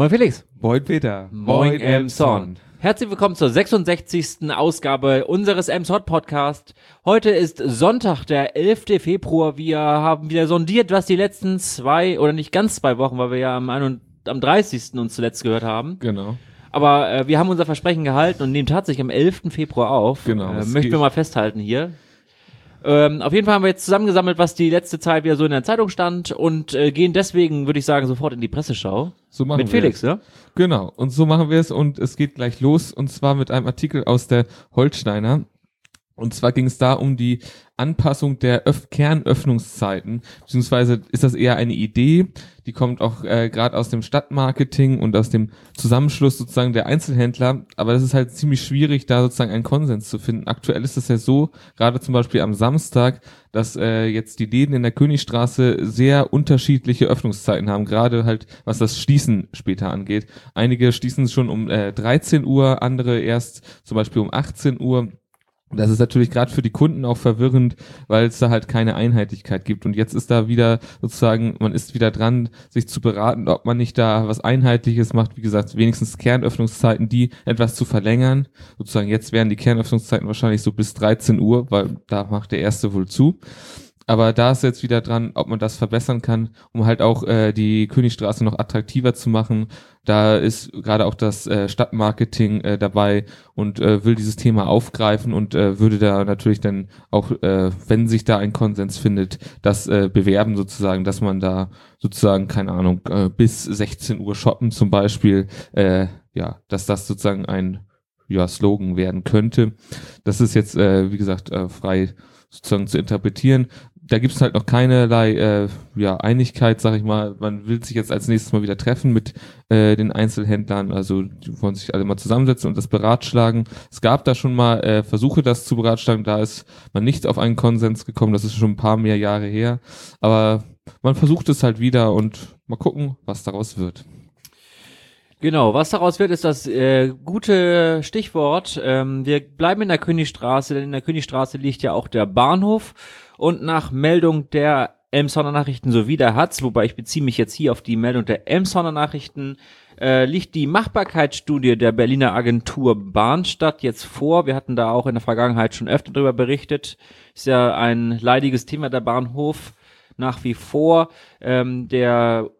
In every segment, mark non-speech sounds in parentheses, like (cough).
Moin Felix. Moin Peter. Moin Emson. Herzlich willkommen zur 66. Ausgabe unseres Emshot Podcast. Heute ist Sonntag, der 11. Februar. Wir haben wieder sondiert, was die letzten zwei oder nicht ganz zwei Wochen, weil wir ja am, 31, am 30. uns zuletzt gehört haben. Genau. Aber äh, wir haben unser Versprechen gehalten und nehmen tatsächlich am 11. Februar auf. Genau. Äh, möchten wir mal festhalten hier. Ähm, auf jeden Fall haben wir jetzt zusammengesammelt, was die letzte Zeit wieder so in der Zeitung stand und äh, gehen deswegen, würde ich sagen, sofort in die Presseschau. So machen Mit wir Felix, es. ja? Genau. Und so machen wir es und es geht gleich los und zwar mit einem Artikel aus der Holsteiner. Und zwar ging es da um die Anpassung der Öff Kernöffnungszeiten, beziehungsweise ist das eher eine Idee, die kommt auch äh, gerade aus dem Stadtmarketing und aus dem Zusammenschluss sozusagen der Einzelhändler, aber das ist halt ziemlich schwierig, da sozusagen einen Konsens zu finden. Aktuell ist es ja so, gerade zum Beispiel am Samstag, dass äh, jetzt die Läden in der Königstraße sehr unterschiedliche Öffnungszeiten haben, gerade halt was das Schließen später angeht. Einige schließen schon um äh, 13 Uhr, andere erst zum Beispiel um 18 Uhr. Das ist natürlich gerade für die Kunden auch verwirrend, weil es da halt keine Einheitlichkeit gibt. Und jetzt ist da wieder sozusagen, man ist wieder dran, sich zu beraten, ob man nicht da was Einheitliches macht. Wie gesagt, wenigstens Kernöffnungszeiten, die etwas zu verlängern. Sozusagen jetzt wären die Kernöffnungszeiten wahrscheinlich so bis 13 Uhr, weil da macht der erste wohl zu. Aber da ist jetzt wieder dran, ob man das verbessern kann, um halt auch äh, die Königstraße noch attraktiver zu machen. Da ist gerade auch das äh, Stadtmarketing äh, dabei und äh, will dieses Thema aufgreifen und äh, würde da natürlich dann auch, äh, wenn sich da ein Konsens findet, das äh, bewerben sozusagen, dass man da sozusagen, keine Ahnung, äh, bis 16 Uhr shoppen zum Beispiel, äh, ja, dass das sozusagen ein ja, Slogan werden könnte. Das ist jetzt, äh, wie gesagt, äh, frei sozusagen zu interpretieren. Da gibt es halt noch keinerlei äh, ja, Einigkeit, sag ich mal. Man will sich jetzt als nächstes mal wieder treffen mit äh, den Einzelhändlern. Also die wollen sich alle mal zusammensetzen und das beratschlagen. Es gab da schon mal äh, Versuche, das zu beratschlagen. Da ist man nicht auf einen Konsens gekommen. Das ist schon ein paar mehr Jahre her. Aber man versucht es halt wieder und mal gucken, was daraus wird. Genau, was daraus wird, ist das äh, gute Stichwort. Ähm, wir bleiben in der Königstraße, denn in der Königstraße liegt ja auch der Bahnhof. Und nach Meldung der Elmshorner Nachrichten sowie der Hatz, wobei ich beziehe mich jetzt hier auf die Meldung der Elmshorner Nachrichten, äh, liegt die Machbarkeitsstudie der Berliner Agentur Bahnstadt jetzt vor. Wir hatten da auch in der Vergangenheit schon öfter darüber berichtet. Ist ja ein leidiges Thema der Bahnhof nach wie vor. Ähm, der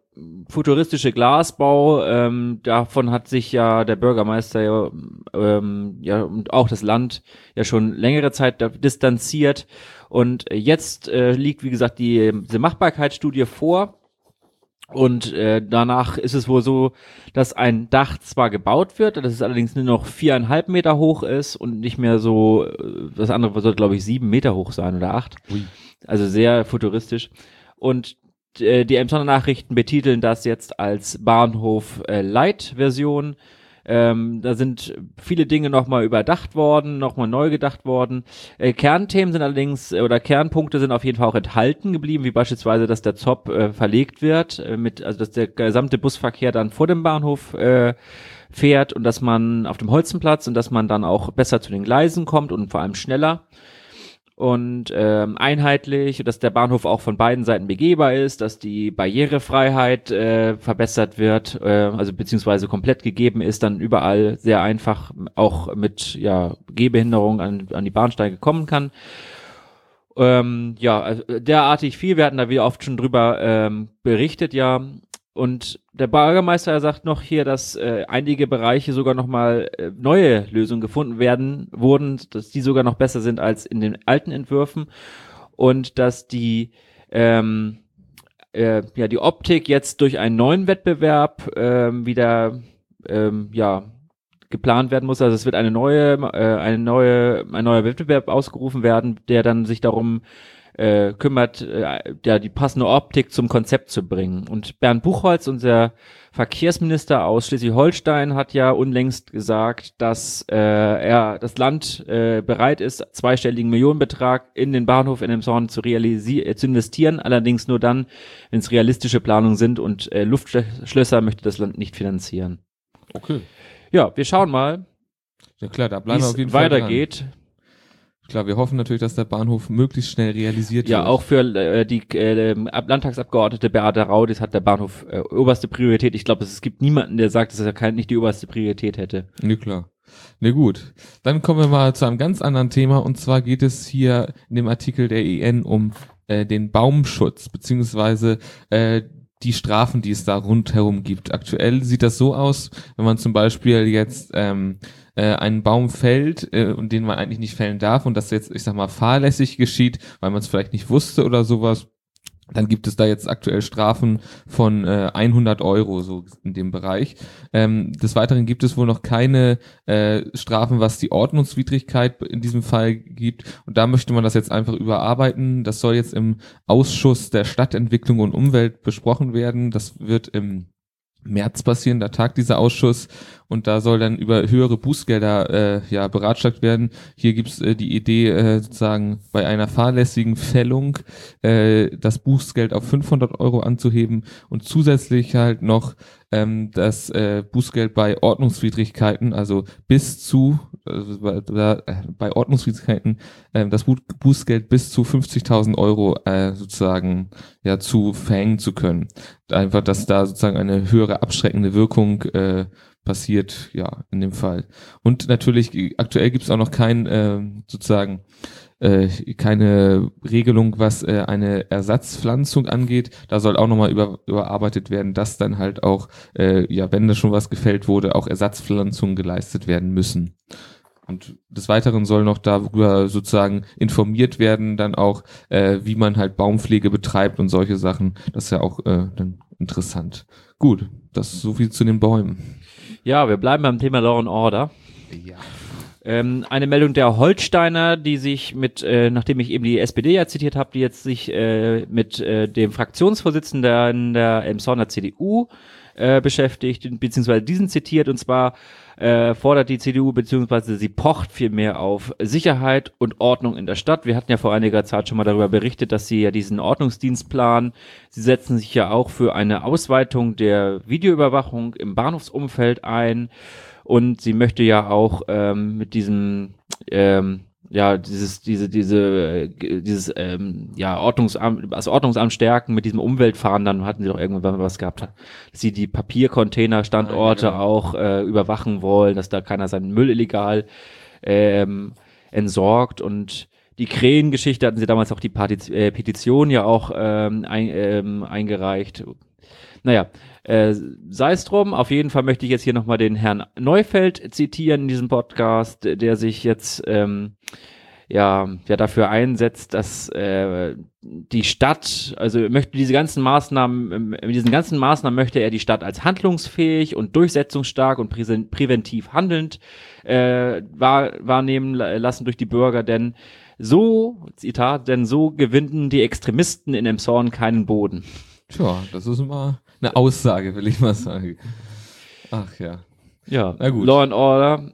futuristische Glasbau, ähm, davon hat sich ja der Bürgermeister ja, ähm, ja und auch das Land ja schon längere Zeit distanziert. Und jetzt äh, liegt, wie gesagt, die, diese Machbarkeitsstudie vor. Und äh, danach ist es wohl so, dass ein Dach zwar gebaut wird, dass es allerdings nur noch viereinhalb Meter hoch ist und nicht mehr so, äh, das andere sollte, glaube ich, sieben Meter hoch sein oder acht. Also sehr futuristisch. Und äh, die Emsonner Nachrichten betiteln das jetzt als Bahnhof äh, Light-Version. Ähm, da sind viele Dinge nochmal überdacht worden, nochmal neu gedacht worden. Äh, Kernthemen sind allerdings, äh, oder Kernpunkte sind auf jeden Fall auch enthalten geblieben, wie beispielsweise, dass der ZOP äh, verlegt wird, äh, mit, also dass der gesamte Busverkehr dann vor dem Bahnhof äh, fährt und dass man auf dem Holzenplatz und dass man dann auch besser zu den Gleisen kommt und vor allem schneller und ähm, einheitlich, dass der Bahnhof auch von beiden Seiten begehbar ist, dass die Barrierefreiheit äh, verbessert wird, äh, also beziehungsweise komplett gegeben ist, dann überall sehr einfach auch mit ja, Gehbehinderung an, an die Bahnsteige kommen kann. Ähm, ja, also derartig viel, wir hatten da wie oft schon drüber ähm, berichtet, ja. Und der Bürgermeister sagt noch hier, dass äh, einige Bereiche sogar nochmal äh, neue Lösungen gefunden werden, wurden, dass die sogar noch besser sind als in den alten Entwürfen und dass die ähm, äh, ja die Optik jetzt durch einen neuen Wettbewerb ähm, wieder ähm, ja geplant werden muss. Also es wird eine neue, äh, eine neue, ein neuer Wettbewerb ausgerufen werden, der dann sich darum äh, kümmert, äh, ja, die passende Optik zum Konzept zu bringen. Und Bernd Buchholz, unser Verkehrsminister aus Schleswig-Holstein, hat ja unlängst gesagt, dass äh, er das Land äh, bereit ist, zweistelligen Millionenbetrag in den Bahnhof in Emshorn zu realisieren, äh, zu investieren, allerdings nur dann, wenn es realistische Planungen sind und äh, Luftschlösser möchte das Land nicht finanzieren. Okay. Ja, wir schauen mal, Ja klar, da wie bleiben wir auf es jeden Fall weitergeht. Klar, wir hoffen natürlich, dass der Bahnhof möglichst schnell realisiert Ja, wird. auch für äh, die äh, Ab- Landtagsabgeordnete Beate Raudis hat der Bahnhof äh, oberste Priorität. Ich glaube, es gibt niemanden, der sagt, dass er kein, nicht die oberste Priorität hätte. Ne, klar. Ne, gut. Dann kommen wir mal zu einem ganz anderen Thema und zwar geht es hier in dem Artikel der EN um äh, den Baumschutz beziehungsweise äh, die Strafen, die es da rundherum gibt. Aktuell sieht das so aus, wenn man zum Beispiel jetzt ähm, äh, einen Baum fällt äh, und den man eigentlich nicht fällen darf und das jetzt, ich sag mal, fahrlässig geschieht, weil man es vielleicht nicht wusste oder sowas, dann gibt es da jetzt aktuell Strafen von äh, 100 Euro so in dem Bereich. Ähm, des Weiteren gibt es wohl noch keine äh, Strafen, was die Ordnungswidrigkeit in diesem Fall gibt. Und da möchte man das jetzt einfach überarbeiten. Das soll jetzt im Ausschuss der Stadtentwicklung und Umwelt besprochen werden. Das wird im März passieren, da tagt dieser Ausschuss und da soll dann über höhere Bußgelder äh, ja beratschlagt werden. Hier gibt's äh, die Idee äh, sozusagen bei einer fahrlässigen Fällung äh, das Bußgeld auf 500 Euro anzuheben und zusätzlich halt noch ähm, das äh, Bußgeld bei Ordnungswidrigkeiten, also bis zu also bei, bei Ordnungswidrigkeiten ähm, das Bu Bußgeld bis zu 50.000 Euro äh, sozusagen ja zu verhängen zu können. Einfach, dass da sozusagen eine höhere abschreckende Wirkung äh, passiert, ja, in dem Fall. Und natürlich, aktuell gibt es auch noch kein, äh, sozusagen, äh, keine Regelung, was äh, eine Ersatzpflanzung angeht. Da soll auch nochmal über, überarbeitet werden, dass dann halt auch, äh, ja, wenn da schon was gefällt wurde, auch Ersatzpflanzungen geleistet werden müssen. Und des Weiteren soll noch darüber sozusagen informiert werden, dann auch, äh, wie man halt Baumpflege betreibt und solche Sachen. Das ist ja auch äh, dann interessant. Gut, das ist so viel zu den Bäumen. Ja, wir bleiben beim Thema Law and Order. Ja. Ähm, eine Meldung der Holsteiner, die sich mit, äh, nachdem ich eben die SPD ja zitiert habe, die jetzt sich äh, mit äh, dem Fraktionsvorsitzenden der Emsonner CDU äh, beschäftigt, beziehungsweise diesen zitiert, und zwar äh, fordert die CDU, beziehungsweise sie pocht vielmehr auf Sicherheit und Ordnung in der Stadt. Wir hatten ja vor einiger Zeit schon mal darüber berichtet, dass sie ja diesen Ordnungsdienst planen. Sie setzen sich ja auch für eine Ausweitung der Videoüberwachung im Bahnhofsumfeld ein. Und sie möchte ja auch ähm, mit diesem ähm, ja, dieses, diese, diese, äh, dieses, ähm, ja, Ordnungsamt, das Ordnungsamt stärken mit diesem Umweltfahren, dann hatten sie doch irgendwann was gehabt, dass sie die Papiercontainer-Standorte Ja, genau. auch äh, überwachen wollen, dass da keiner seinen Müll illegal ähm, entsorgt und die Krähengeschichte hatten sie damals auch die Partiz äh, Petition ja auch ähm, ein, ähm, eingereicht. Naja, äh, sei es drum, auf jeden Fall möchte ich jetzt hier nochmal den Herrn Neufeld zitieren in diesem Podcast, der sich jetzt ähm, ja, ja dafür einsetzt, dass äh, die Stadt, also möchte diese ganzen Maßnahmen, ähm, mit diesen ganzen Maßnahmen möchte er die Stadt als handlungsfähig und durchsetzungsstark und präventiv handelnd äh, wahr, wahrnehmen la- lassen durch die Bürger, denn so, Zitat, denn so gewinnen die Extremisten in Emshorn keinen Boden. Tja, das ist mal eine Aussage, will ich mal sagen. Ach ja. Ja, Na gut. Law and Order.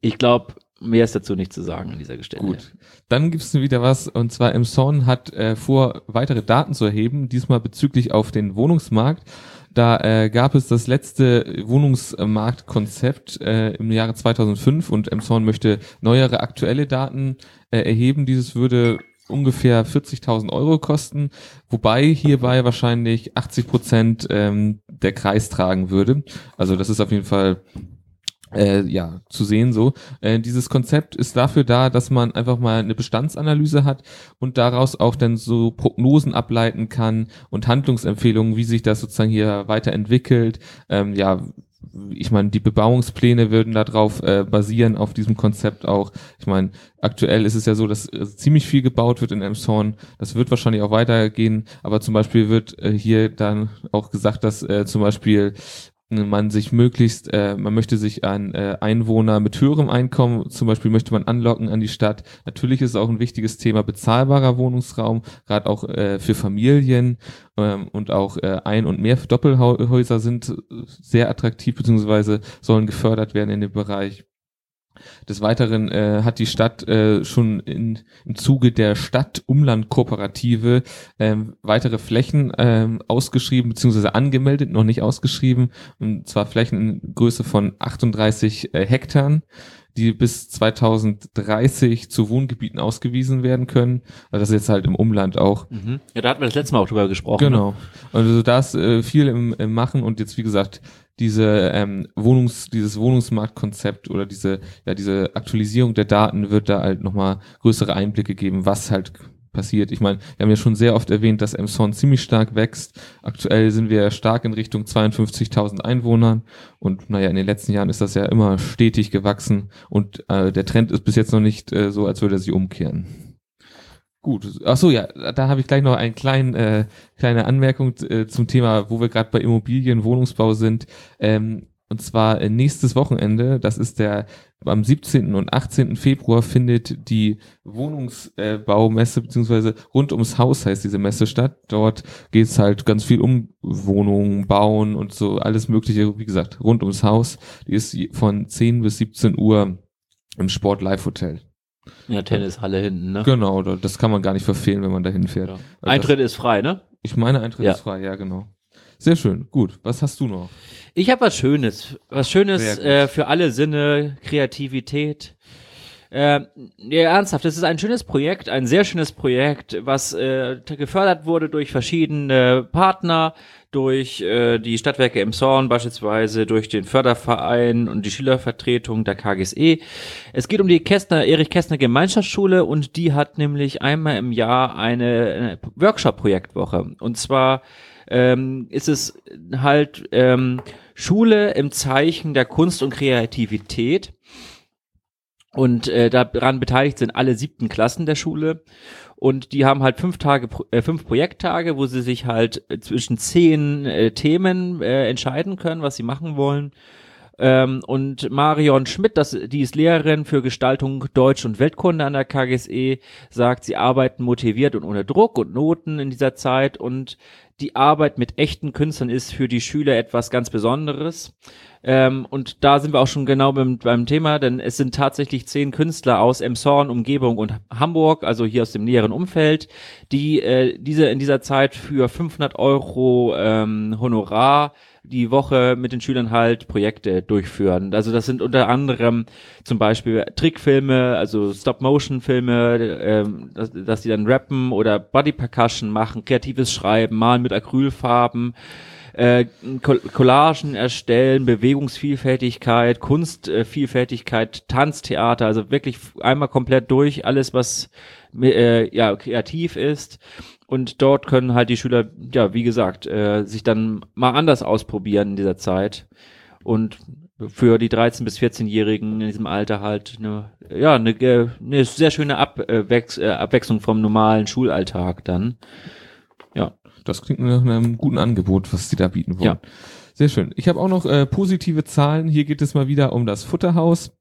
Ich glaube, mehr ist dazu nicht zu sagen an dieser Stelle. Gut. Dann gibt's wieder was, und zwar Emson hat äh, vor, weitere Daten zu erheben, diesmal bezüglich auf den Wohnungsmarkt. Da äh, gab es das letzte Wohnungsmarktkonzept äh, im Jahre 2005 und Emson möchte neuere aktuelle Daten äh, erheben. Dieses würde ungefähr 40.000 Euro kosten, wobei hierbei wahrscheinlich 80 Prozent ähm, der Kreis tragen würde. Also das ist auf jeden Fall äh, ja, zu sehen so. Äh, dieses Konzept ist dafür da, dass man einfach mal eine Bestandsanalyse hat und daraus auch dann so Prognosen ableiten kann und Handlungsempfehlungen, wie sich das sozusagen hier weiterentwickelt. Ähm, ja, ich meine, die Bebauungspläne würden darauf äh, basieren, auf diesem Konzept auch. Ich meine, aktuell ist es ja so, dass äh, ziemlich viel gebaut wird in Elmshorn. Das wird wahrscheinlich auch weitergehen, aber zum Beispiel wird äh, hier dann auch gesagt, dass äh, zum Beispiel man sich möglichst, äh, man möchte sich an äh, Einwohner mit höherem Einkommen, zum Beispiel möchte man anlocken an die Stadt. Natürlich ist auch ein wichtiges Thema bezahlbarer Wohnungsraum, gerade auch äh, für Familien ähm, und auch äh, Ein- und mehr Doppelhäuser sind sehr attraktiv beziehungsweise sollen gefördert werden in dem Bereich. Des Weiteren äh, hat die Stadt äh, schon in, im Zuge der Stadt-Umland-Kooperative ähm, weitere Flächen ähm, ausgeschrieben beziehungsweise angemeldet, noch nicht ausgeschrieben, und zwar Flächen in Größe von 38 äh, Hektar. die bis 2030 zu Wohngebieten ausgewiesen werden können. Also das ist jetzt halt im Umland auch. Mhm. Ja, da hatten wir das letzte Mal auch drüber gesprochen. Ne? Genau. Also da ist äh, viel im, im Machen und jetzt wie gesagt diese ähm, Wohnungs, dieses Wohnungsmarktkonzept oder diese, ja, diese Aktualisierung der Daten wird da halt nochmal größere Einblicke geben, was halt passiert. Ich meine, wir haben ja schon sehr oft erwähnt, dass Emson ziemlich stark wächst. Aktuell sind wir stark in Richtung 52.000 Einwohnern und naja, in den letzten Jahren ist das ja immer stetig gewachsen und äh, der Trend ist bis jetzt noch nicht äh, so, als würde er sich umkehren. Gut. Ach so, ja, da habe ich gleich noch eine kleine, äh, kleine Anmerkung äh, zum Thema, wo wir gerade bei Immobilien, Wohnungsbau sind. Ähm, und zwar äh, nächstes Wochenende, das ist der am 17. und 18. Februar findet die Wohnungsbaumesse beziehungsweise rund ums Haus heißt diese Messe statt. Dort geht's halt ganz viel um Wohnungen, Bauen und so alles mögliche, wie gesagt, rund ums Haus. Die ist von 10 bis 17 Uhr im Sport Live Hotel. Ja, Tennishalle hinten, ne? Genau, das kann man gar nicht verfehlen, wenn man da hinfährt. Ja. Also Eintritt ist frei, ne? Ich meine, Eintritt Ja. ist frei, ja, genau. Sehr schön. Gut. Was hast du noch? Ich habe was Schönes. Was Schönes äh, für alle Sinne, Kreativität. Äh, ja, ernsthaft, das ist ein schönes Projekt, ein sehr schönes Projekt, was äh, gefördert wurde durch verschiedene Partner, durch äh, die Stadtwerke im Zorn beispielsweise, durch den Förderverein und die Schülervertretung der KGSE. Es geht um die Kästner, Erich Kästner Gemeinschaftsschule und die hat nämlich einmal im Jahr eine, eine Workshop-Projektwoche. Und zwar ähm, ist es halt ähm, Schule im Zeichen der Kunst und Kreativität. Und äh, daran beteiligt sind alle siebten Klassen der Schule. Und die haben halt fünf Tage, äh, fünf Projekttage, wo sie sich halt äh, zwischen zehn äh, Themen äh, entscheiden können, was sie machen wollen. Ähm, und Marion Schmidt, das, die ist Lehrerin für Gestaltung Deutsch und Weltkunde an der KGSE, sagt, sie arbeiten motiviert und ohne Druck und Noten in dieser Zeit und die Arbeit mit echten Künstlern ist für die Schüler etwas ganz Besonderes. Ähm, und da sind wir auch schon genau beim, beim Thema, denn es sind tatsächlich zehn Künstler aus Emshorn, Umgebung und Hamburg, also hier aus dem näheren Umfeld, die äh, diese in dieser Zeit für 500 Euro ähm, Honorar die Woche mit den Schülern halt Projekte durchführen. Also das sind unter anderem zum Beispiel Trickfilme, also Stop-Motion-Filme, ähm, dass, dass die dann rappen oder Body-Percussion machen, kreatives Schreiben, malen mit Acrylfarben, äh, Coll- Collagen erstellen, Bewegungsvielfältigkeit, Kunstvielfältigkeit, Tanztheater, also wirklich einmal komplett durch, alles was äh, ja kreativ ist. Und dort können halt die Schüler, ja, wie gesagt, äh, sich dann mal anders ausprobieren in dieser Zeit. Und für die 13- bis 14-Jährigen in diesem Alter halt eine, ja, eine, äh, eine sehr schöne Abwechs äh, Abwechslung vom normalen Schulalltag dann. Ja. Das klingt nach einem guten Angebot, was die da bieten wollen. Ja. Sehr schön. Ich habe auch noch äh, positive Zahlen. Hier geht es mal wieder um das Futterhaus.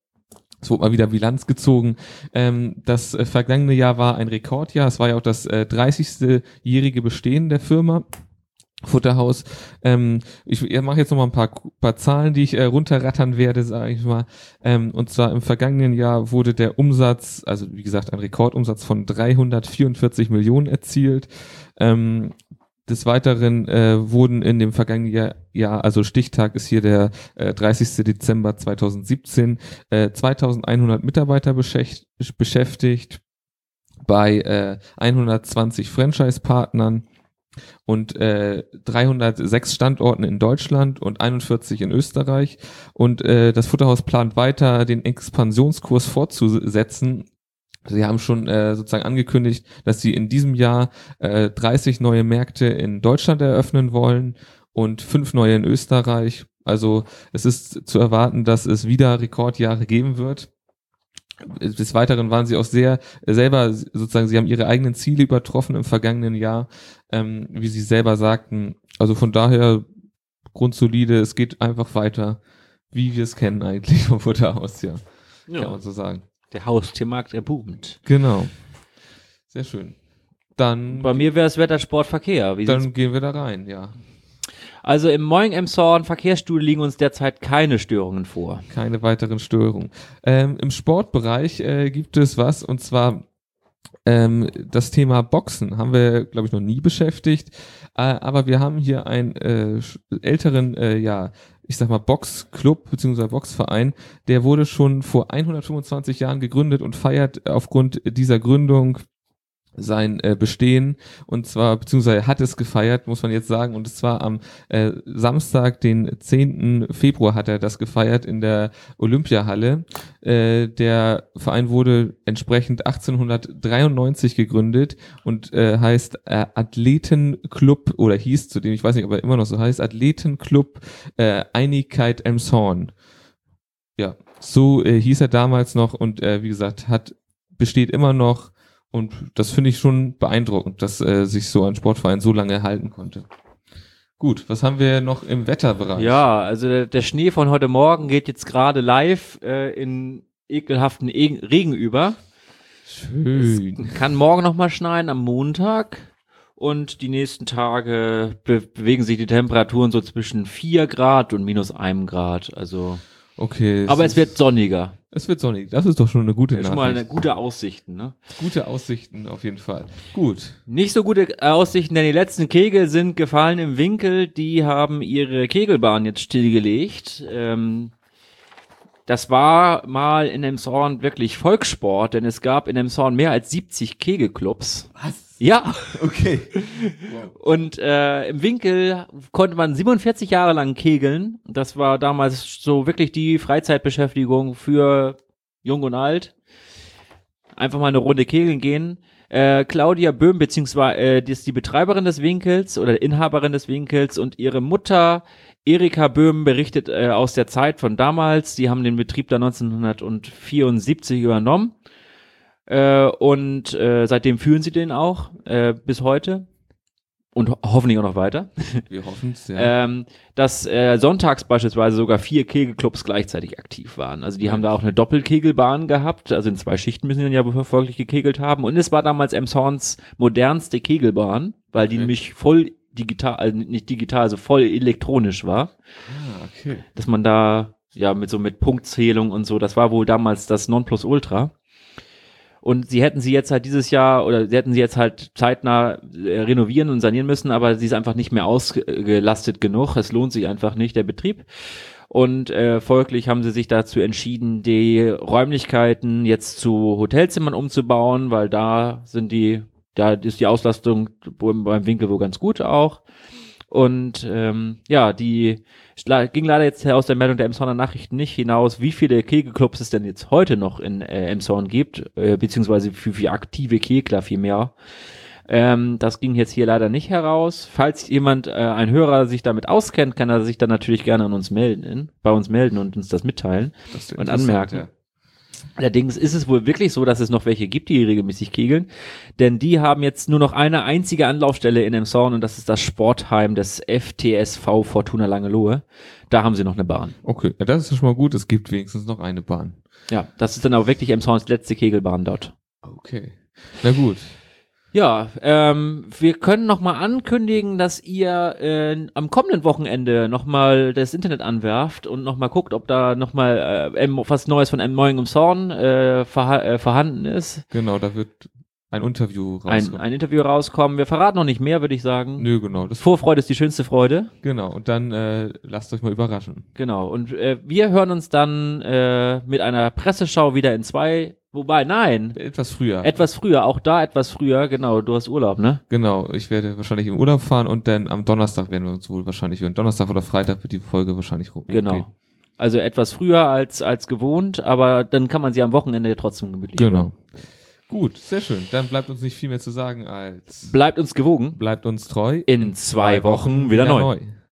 Es wurde mal wieder Bilanz gezogen. Ähm, das äh, vergangene Jahr war ein Rekordjahr. Es war ja auch das äh, 30-jährige Bestehen der Firma. Futterhaus. Ähm, ich ich mache jetzt noch mal ein paar, paar Zahlen, die ich äh, runterrattern werde, sage ich mal. Ähm, und zwar im vergangenen Jahr wurde der Umsatz, also wie gesagt ein Rekordumsatz von 344 Millionen erzielt. Ähm, des Weiteren äh, wurden in dem vergangenen Jahr, Jahr, also Stichtag ist hier der äh, 30. Dezember 2017, äh, 2100 Mitarbeiter beschäftigt bei äh, 120 Franchise-Partnern und äh, 306 Standorten in Deutschland und 41 in Österreich. Und äh, das Futterhaus plant weiter, den Expansionskurs fortzusetzen. Sie haben schon äh, sozusagen angekündigt, dass sie in diesem Jahr äh, 30 neue Märkte in Deutschland eröffnen wollen und fünf neue in Österreich. Also es ist zu erwarten, dass es wieder Rekordjahre geben wird. Des Weiteren waren sie auch sehr äh, selber sozusagen, sie haben ihre eigenen Ziele übertroffen im vergangenen Jahr, ähm, wie sie selber sagten. Also von daher grundsolide, es geht einfach weiter, wie wir es kennen eigentlich (laughs) vom Futterhaus, ja, kann man so sagen. Der Haustiermarkt, der boomt. Genau. Sehr schön. Dann, Bei mir wäre es Wetter, Sport, Verkehr. Wie dann gehen wir da rein, ja. Also im Moing Emshorn Verkehrsstudio liegen uns derzeit keine Störungen vor. Keine weiteren Störungen. Ähm, Im Sportbereich äh, gibt es was, und zwar ähm, das Thema Boxen haben wir, glaube ich, noch nie beschäftigt. Äh, aber wir haben hier einen äh, älteren, äh, ja, ich sag mal, Boxclub bzw. Boxverein, der wurde schon vor 125 Jahren gegründet und feiert aufgrund dieser Gründung sein äh, Bestehen und zwar, beziehungsweise hat es gefeiert, muss man jetzt sagen, und es war am äh, Samstag, den 10. Februar hat er das gefeiert in der Olympiahalle. Äh, der Verein wurde entsprechend 1893 gegründet und äh, heißt äh, Athletenclub oder hieß zudem, ich weiß nicht, ob er immer noch so heißt, Athletenclub äh, Einigkeit Emshorn. Ja, so äh, hieß er damals noch und äh, wie gesagt, hat besteht immer noch und das finde ich schon beeindruckend, dass äh, sich so ein Sportverein so lange halten konnte. Gut, was haben wir noch im Wetterbereich? Ja, also der, der Schnee von heute Morgen geht jetzt gerade live äh, in ekelhaften e Regen über. Schön. Es kann morgen nochmal schneien am Montag. Und die nächsten Tage be bewegen sich die Temperaturen so zwischen 4 Grad und minus einem Grad. Also, Okay. aber es wird sonniger. Es wird sonnig. Das ist doch schon eine gute Nachricht. schon mal eine gute Aussichten, ne? Gute Aussichten auf jeden Fall. Gut. Nicht so gute Aussichten, denn die letzten Kegel sind gefallen im Winkel. Die haben ihre Kegelbahn jetzt stillgelegt. Ähm, das war mal in Emshorn wirklich Volkssport, denn es gab in Emshorn mehr als 70 Kegelclubs. Was? Ja, (laughs) Okay. und äh, im Winkel konnte man 47 Jahre lang kegeln. Das war damals so wirklich die Freizeitbeschäftigung für Jung und Alt. Einfach mal eine Runde kegeln gehen. Äh, Claudia Böhm, beziehungsweise äh, die ist die Betreiberin des Winkels oder Inhaberin des Winkels und ihre Mutter Erika Böhm berichtet äh, aus der Zeit von damals. Die haben den Betrieb da 1974 übernommen. Äh, und äh, seitdem führen sie den auch äh, bis heute. Und ho hoffentlich auch noch weiter. (laughs) Wir hoffen es, ja. Ähm, dass äh, sonntags beispielsweise sogar vier Kegelclubs gleichzeitig aktiv waren. Also die haben da auch eine Doppelkegelbahn gehabt. Also in zwei Schichten müssen die dann ja folglich gekegelt haben. Und es war damals Emshorns modernste Kegelbahn, weil die Okay. nämlich voll digital, also nicht digital, also voll elektronisch war ah, okay. dass man da ja mit so mit Punktzählung und so, das war wohl damals das Nonplusultra. Und sie hätten sie jetzt halt dieses Jahr oder sie hätten sie jetzt halt zeitnah äh, renovieren und sanieren müssen, aber sie ist einfach nicht mehr ausgelastet genug. Es lohnt sich einfach nicht, der Betrieb. Und äh, folglich haben sie sich dazu entschieden, die Räumlichkeiten jetzt zu Hotelzimmern umzubauen, weil da sind die, da ist die Auslastung beim Winkel wohl ganz gut auch. Und ähm, ja, die ging leider jetzt aus der Meldung der Emshorner Nachrichten nicht hinaus, wie viele Kegelclubs es denn jetzt heute noch in äh, Emshorn gibt, äh, beziehungsweise für, wie aktive Kegler vielmehr. Ähm, das ging jetzt hier leider nicht heraus. Falls jemand, äh, ein Hörer sich damit auskennt, kann er sich dann natürlich gerne an uns melden, bei uns melden und uns das mitteilen. Das Und anmerken. Allerdings ist es wohl wirklich so, dass es noch welche gibt, die regelmäßig kegeln. Denn die haben jetzt nur noch eine einzige Anlaufstelle in Emshorn und das ist das Sportheim des FTSV Fortuna Langelohe. Da haben sie noch eine Bahn. Okay, ja, das ist schon mal gut. Es gibt wenigstens noch eine Bahn. Ja, das ist dann auch wirklich Emshorns letzte Kegelbahn dort. Okay. Na gut. Ja, ähm, wir können noch mal ankündigen, dass ihr äh, am kommenden Wochenende noch mal das Internet anwerft und noch mal guckt, ob da noch mal äh, was Neues von M. Moing im Zorn äh, verha äh, vorhanden ist. Genau, da wird ein Interview Ein, rauskommen. ein Interview rauskommen. Wir verraten noch nicht mehr, würde ich sagen. Nö, genau. Das, Vorfreude ist die schönste Freude. genau. Und dann äh, lasst euch mal überraschen. Genau. Und äh, wir hören uns dann äh, mit einer Presseschau wieder in zwei. Wobei, nein. Etwas früher. Etwas früher, auch da etwas früher, genau, du hast Urlaub, ne? genau. Ich werde wahrscheinlich im Urlaub fahren und dann am Donnerstag werden wir uns wohl wahrscheinlich hören. Donnerstag oder Freitag wird die Folge wahrscheinlich rum. Genau. Also etwas früher als, als gewohnt, aber dann kann man sie am Wochenende trotzdem gemütlich Genau. Gut, sehr schön. Dann bleibt uns nicht viel mehr zu sagen als Bleibt uns gewogen. bleibt uns treu. In zwei Wochen wieder neu.